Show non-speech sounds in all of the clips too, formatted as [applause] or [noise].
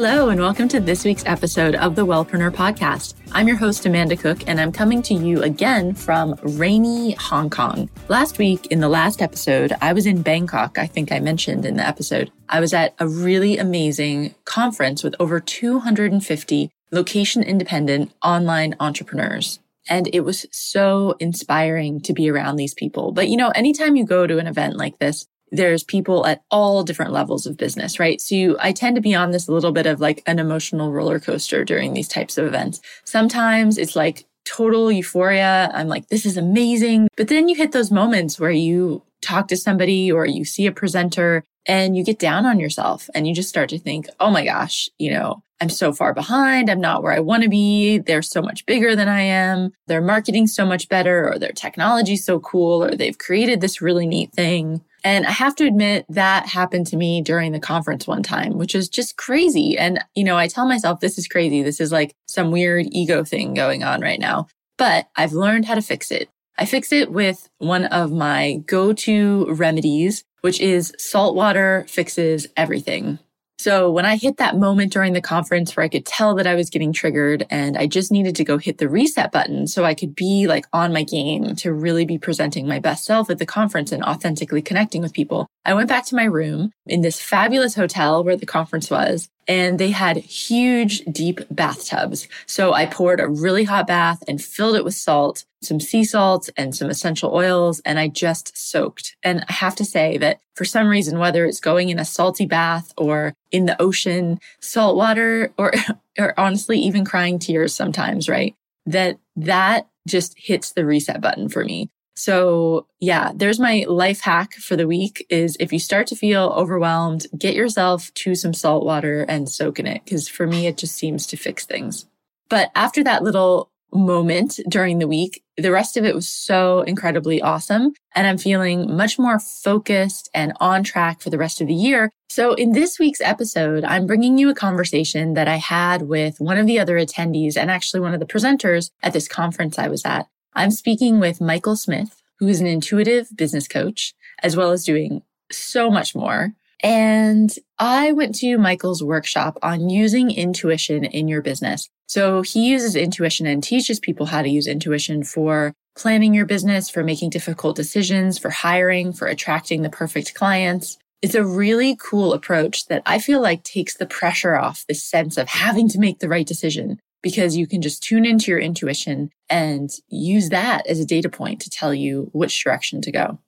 Hello, and welcome to this week's episode of the Wellpreneur Podcast. I'm your host, Amanda Cook, and I'm coming to you again from rainy Hong Kong. Last week, in the last episode, I was in Bangkok. I think I mentioned in the episode. I was at a really amazing conference with over 250 location independent online entrepreneurs. And it was so inspiring to be around these people. But you know, anytime you go to an event like this, there's people at all different levels of business, right? So you, I tend to be on this little bit of like an emotional roller coaster during these types of events. Sometimes it's like total euphoria. I'm like, this is amazing. But then you hit those moments where you talk to somebody or you see a presenter and you get down on yourself and you just start to think, oh my gosh, you know, I'm so far behind. I'm not where I want to be. They're so much bigger than I am. Their marketing so much better or their technology so cool or they've created this really neat thing. And I have to admit that happened to me during the conference one time, which is just crazy. And, you know, I tell myself this is crazy. This is like some weird ego thing going on right now, but I've learned how to fix it. I fix it with one of my go to remedies, which is salt water fixes everything. So when I hit that moment during the conference where I could tell that I was getting triggered and I just needed to go hit the reset button so I could be like on my game to really be presenting my best self at the conference and authentically connecting with people. I went back to my room in this fabulous hotel where the conference was and they had huge, deep bathtubs. So I poured a really hot bath and filled it with salt, some sea salt and some essential oils, and I just soaked. And I have to say that for some reason, whether it's going in a salty bath or in the ocean, salt water, or, [laughs] or honestly, even crying tears sometimes, right? That that just hits the reset button for me. So yeah, there's my life hack for the week is if you start to feel overwhelmed, get yourself to some salt water and soak in it. Cause for me, it just seems to fix things. But after that little moment during the week, the rest of it was so incredibly awesome. And I'm feeling much more focused and on track for the rest of the year. So in this week's episode, I'm bringing you a conversation that I had with one of the other attendees and actually one of the presenters at this conference I was at. I'm speaking with Michael Smith, who is an intuitive business coach, as well as doing so much more. And I went to Michael's workshop on using intuition in your business. So he uses intuition and teaches people how to use intuition for planning your business, for making difficult decisions, for hiring, for attracting the perfect clients. It's a really cool approach that I feel like takes the pressure off this sense of having to make the right decision because you can just tune into your intuition and use that as a data point to tell you which direction to go.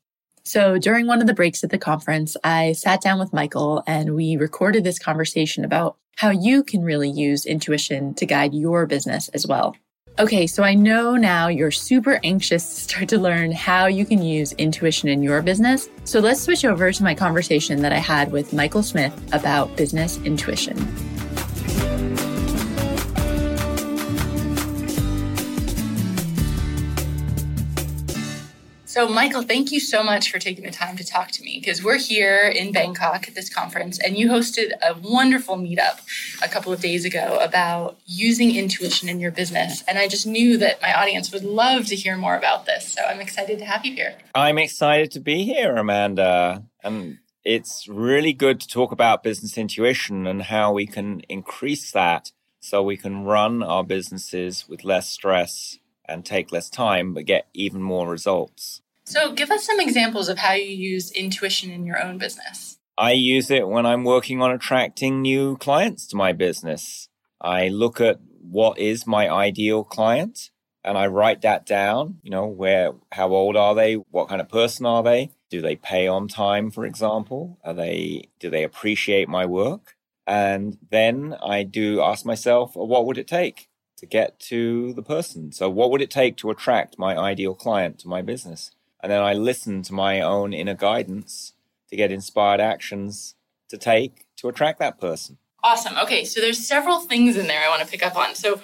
So during one of the breaks at the conference, I sat down with Michael and we recorded this conversation about how you can really use intuition to guide your business as well. Okay, so I know now you're super anxious to start to learn how you can use intuition in your business. So let's switch over to my conversation that I had with Michael Smith about business intuition. So, Michael, thank you so much for taking the time to talk to me because we're here in Bangkok at this conference, and you hosted a wonderful meetup a couple of days ago about using intuition in your business. And I just knew that my audience would love to hear more about this. So, I'm excited to have you here. I'm excited to be here, Amanda. And it's really good to talk about business intuition and how we can increase that so we can run our businesses with less stress and take less time, but get even more results. So, give us some examples of how you use intuition in your own business. I use it when I'm working on attracting new clients to my business. I look at what is my ideal client and I write that down, you know, where, how old are they? What kind of person are they? Do they pay on time, for example? Are they, do they appreciate my work? And then I do ask myself, what would it take? to get to the person. So, what would it take to attract my ideal client to my business? And then I listen to my own inner guidance to get inspired actions to take to attract that person. Awesome. Okay, so there's several things in there I want to pick up on. So,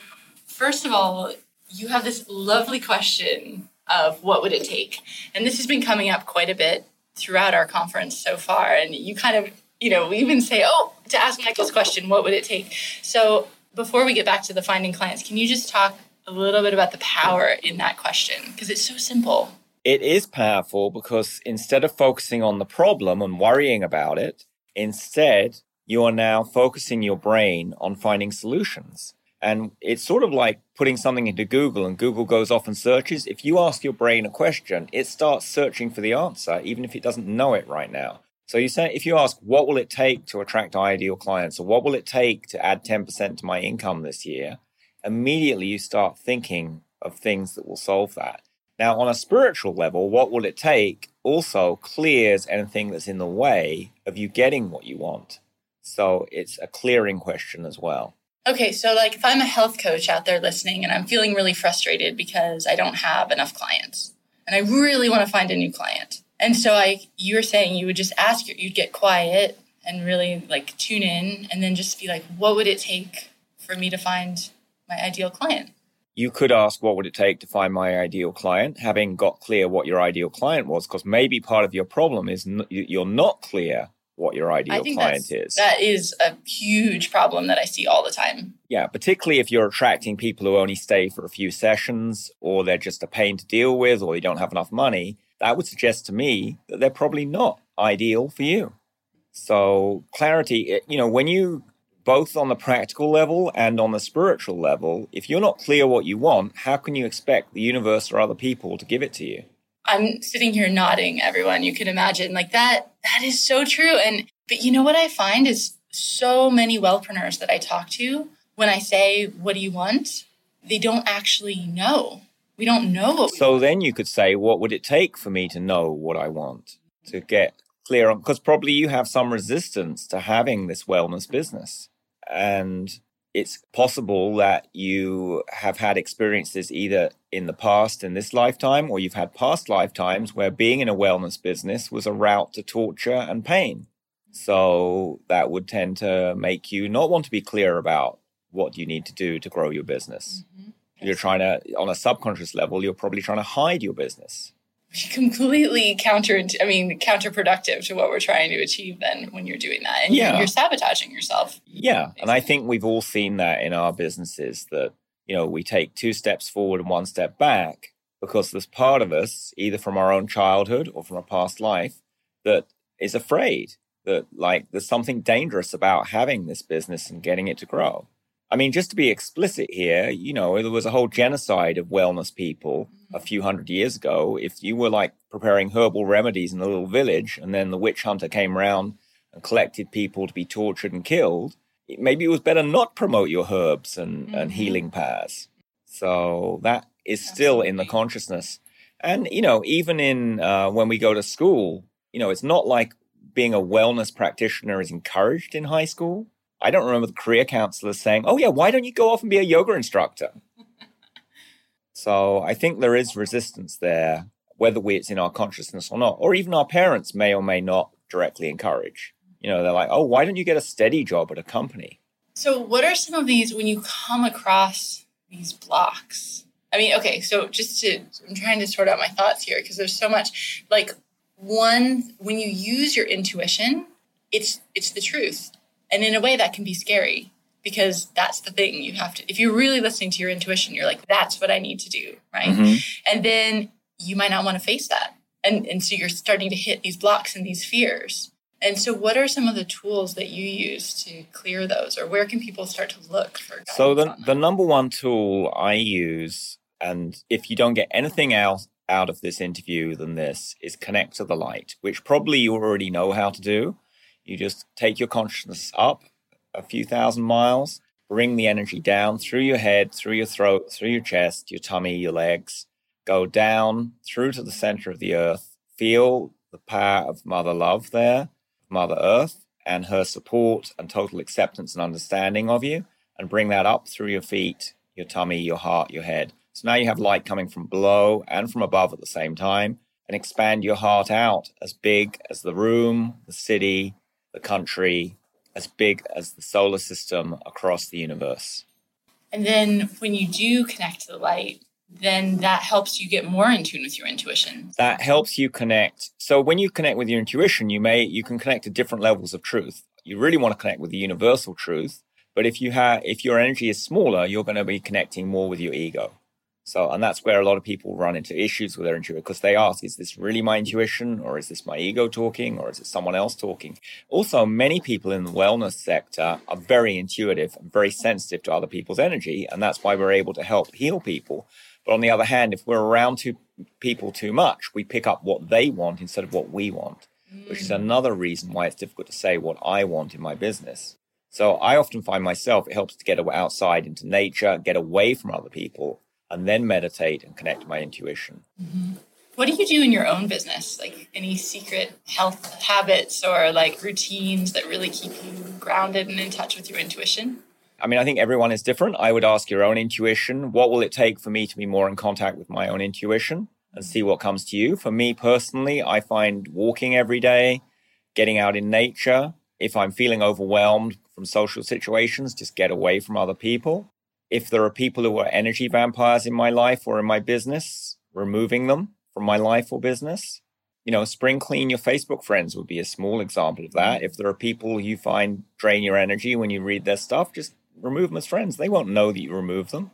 first of all, you have this lovely question of what would it take? And this has been coming up quite a bit throughout our conference so far. And you kind of, you know, we even say, oh, to ask Michael's question, what would it take? So, before we get back to the finding clients, can you just talk a little bit about the power in that question? Because it's so simple. It is powerful because instead of focusing on the problem and worrying about it, instead, you are now focusing your brain on finding solutions. And it's sort of like putting something into Google and Google goes off and searches. If you ask your brain a question, it starts searching for the answer, even if it doesn't know it right now. So you say, if you ask, what will it take to attract ideal clients, or what will it take to add 10% to my income this year? Immediately you start thinking of things that will solve that. Now, on a spiritual level, what will it take also clears anything that's in the way of you getting what you want. So it's a clearing question as well. Okay, so like if I'm a health coach out there listening and I'm feeling really frustrated because I don't have enough clients and I really want to find a new client and so I, you were saying you would just ask, you'd get quiet and really like tune in, and then just be like, what would it take for me to find my ideal client? You could ask, what would it take to find my ideal client? Having got clear what your ideal client was, because maybe part of your problem is n- you're not clear what your ideal client is. That is a huge problem that I see all the time. Yeah, particularly if you're attracting people who only stay for a few sessions or they're just a pain to deal with or they don't have enough money that would suggest to me that they're probably not ideal for you. So, clarity, eh, you know, when you both on the practical level and on the spiritual level, if you're not clear what you want, how can you expect the universe or other people to give it to you? I'm sitting here nodding, everyone. You can imagine like that. That is so true. And, but you know what I find is so many wellpreneurs that I talk to, when I say, What do you want? they don't actually know. We don't know what So then you could say, what would it take for me to know what I want? To get clear on, because probably you have some resistance to having this wellness business. And it's possible that you have had experiences either in the past in this lifetime or you've had past lifetimes where being in a wellness business was a route to torture and pain. So that would tend to make you not want to be clear about what you need to do to grow your business. Mm-hmm. You're trying to, on a subconscious level, you're probably trying to hide your business. [laughs] Completely counter, I mean, counterproductive to what we're trying to achieve then when you're doing that. And yeah. you're sabotaging yourself. Yeah. Basically. And I think we've all seen that in our businesses that, you know, we take two steps forward and one step back because there's part of us, either from our own childhood or from a past life, that is afraid that, like, there's something dangerous about having this business and getting it to grow. I mean, just to be explicit here, you know, there was a whole genocide of wellness people a few hundred years ago. If you were like preparing herbal remedies in a little village and then the witch hunter came around and collected people to be tortured and killed, maybe it was better not promote your herbs and, mm-hmm. and healing paths. So that is still in the consciousness. And, you know, even in uh, when we go to school, you know, it's not like being a wellness practitioner is encouraged in high school I don't remember the career counselors saying, oh, yeah, why don't you go off and be a yoga instructor? [laughs] so I think there is resistance there, whether we, it's in our consciousness or not, or even our parents may or may not directly encourage. You know, they're like, oh, why don't you get a steady job at a company? So, what are some of these when you come across these blocks? I mean, okay, so just to, I'm trying to sort out my thoughts here because there's so much. Like, one, when you use your intuition, it's it's the truth and in a way, that can be scary because that's the thing you have to, if you're really listening to your intuition, you're like, that's what I need to do. Right. Mm-hmm. And then you might not want to face that. And, and so you're starting to hit these blocks and these fears. And so, what are some of the tools that you use to clear those, or where can people start to look for? So, the, the number one tool I use, and if you don't get anything else out of this interview than this, is connect to the light, which probably you already know how to do. You just take your consciousness up a few thousand miles, bring the energy down through your head, through your throat, through your chest, your tummy, your legs, go down through to the center of the earth. Feel the power of Mother Love there, Mother Earth, and her support and total acceptance and understanding of you, and bring that up through your feet, your tummy, your heart, your head. So now you have light coming from below and from above at the same time and expand your heart out as big as the room, the city, the country, as big as the solar system across the universe. And then when you do connect to the light, then that helps you get more in tune with your intuition. That helps you connect. So when you connect with your intuition, you may you can connect to different levels of truth. You really want to connect with the universal truth, but if you have if your energy is smaller, you're going to be connecting more with your ego. So, and that's where a lot of people run into issues with their intuition because they ask, is this really my intuition or is this my ego talking or is it someone else talking? Also, many people in the wellness sector are very intuitive and very sensitive to other people's energy. And that's why we're able to help heal people. But on the other hand, if we're around two people too much, we pick up what they want instead of what we want, mm. which is mm. another reason why it's difficult to say what I want in my business. So I often find myself, it helps to get outside into nature, get away from other people and then meditate and connect my intuition. Mm-hmm. What do you do in your own business? Like any secret health habits or like routines that really keep you grounded and in touch with your intuition? I mean, I think everyone is different. I would ask your own intuition. What will it take for me to be more in contact with my own intuition and see what comes to you? For me personally, I find walking every day, getting out in nature. If I'm feeling overwhelmed from social situations, just get away from other people if there are people who are energy vampires in my life or in my business, removing them from my life or business. You know, spring clean your Facebook friends would be a small example of that. If there are people you find drain your energy when you read their stuff, just remove them as friends. They won't know that you remove them.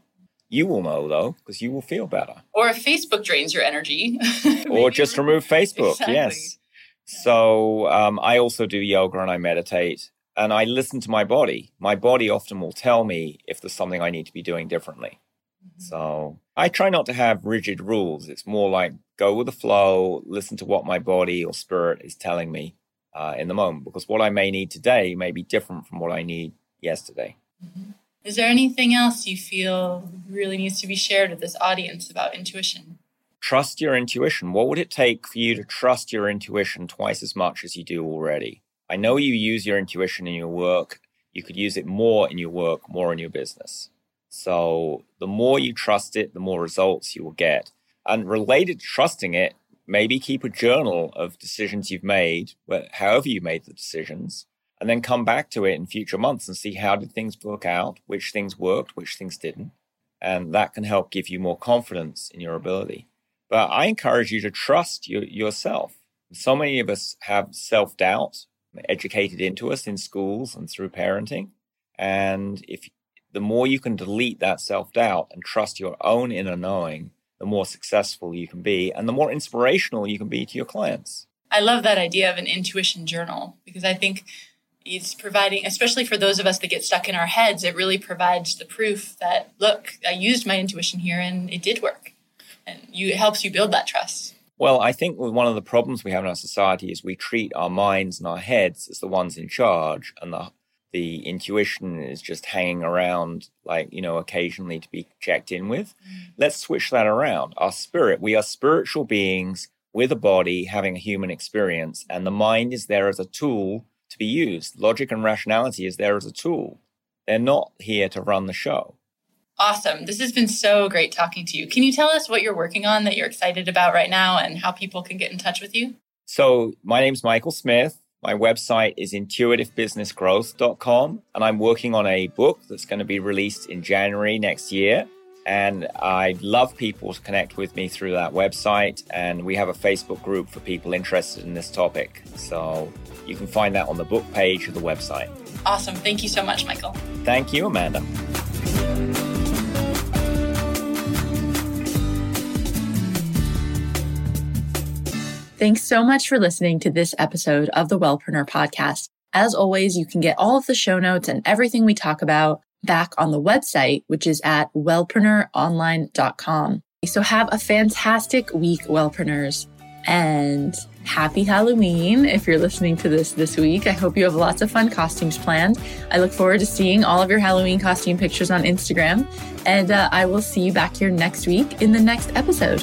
You will know though, because you will feel better. Or if Facebook drains your energy, [laughs] or just remove Facebook. Exactly. Yes. So um, I also do yoga and I meditate and I listen to my body. My body often will tell me if there's something I need to be doing differently. Mm-hmm. So I try not to have rigid rules. It's more like go with the flow, listen to what my body or spirit is telling me uh, in the moment, because what I may need today may be different from what I need yesterday. Mm-hmm. Is there anything else you feel really needs to be shared with this audience about intuition? Trust your intuition. What would it take for you to trust your intuition twice as much as you do already? I know you use your intuition in your work. You could use it more in your work, more in your business. So the more you trust it, the more results you will get. And related to trusting it, maybe keep a journal of decisions you've made, however you made the decisions, and then come back to it in future months and see how did things work out, which things worked, which things didn't. And that can help give you more confidence in your ability. But I encourage you to trust your, yourself. So many of us have self doubt educated into us in schools and through parenting. And if the more you can delete that self doubt and trust your own inner knowing, the more successful you can be and the more inspirational you can be to your clients. I love that idea of an intuition journal because I think it's providing, especially for those of us that get stuck in our heads, it really provides the proof that, look, I used my intuition here and it did work. And you, it helps you build that trust. Well, I think one of the problems we have in our society is we treat our minds and our heads as the ones in charge, and the the intuition is just hanging around, like you know, occasionally to be checked in with. Mm. Let's switch that around. Our spirit, we are spiritual beings with a body having a human experience, and the mind is there as a tool to be used. Logic and rationality is there as a tool. They're not here to run the show. Awesome. This has been so great talking to you. Can you tell us what you're working on that you're excited about right now and how people can get in touch with you? So, my name's Michael Smith. My website is intuitivebusinessgrowth.com, and I'm working on a book that's going to be released in January next year. And I'd love people to connect with me through that website. And we have a Facebook group for people interested in this topic. So you can find that on the book page of the website. Awesome. Thank you so much, Michael. Thank you, Amanda. Thanks so much for listening to this episode of the Wellpreneur podcast. As always, you can get all of the show notes and everything we talk about back on the website, which is at wellpreneuronline.com. So have a fantastic week, Wellpreneurs, and happy Halloween if you're listening to this this week. I hope you have lots of fun costumes planned. I look forward to seeing all of your Halloween costume pictures on Instagram, and uh, I will see you back here next week in the next episode.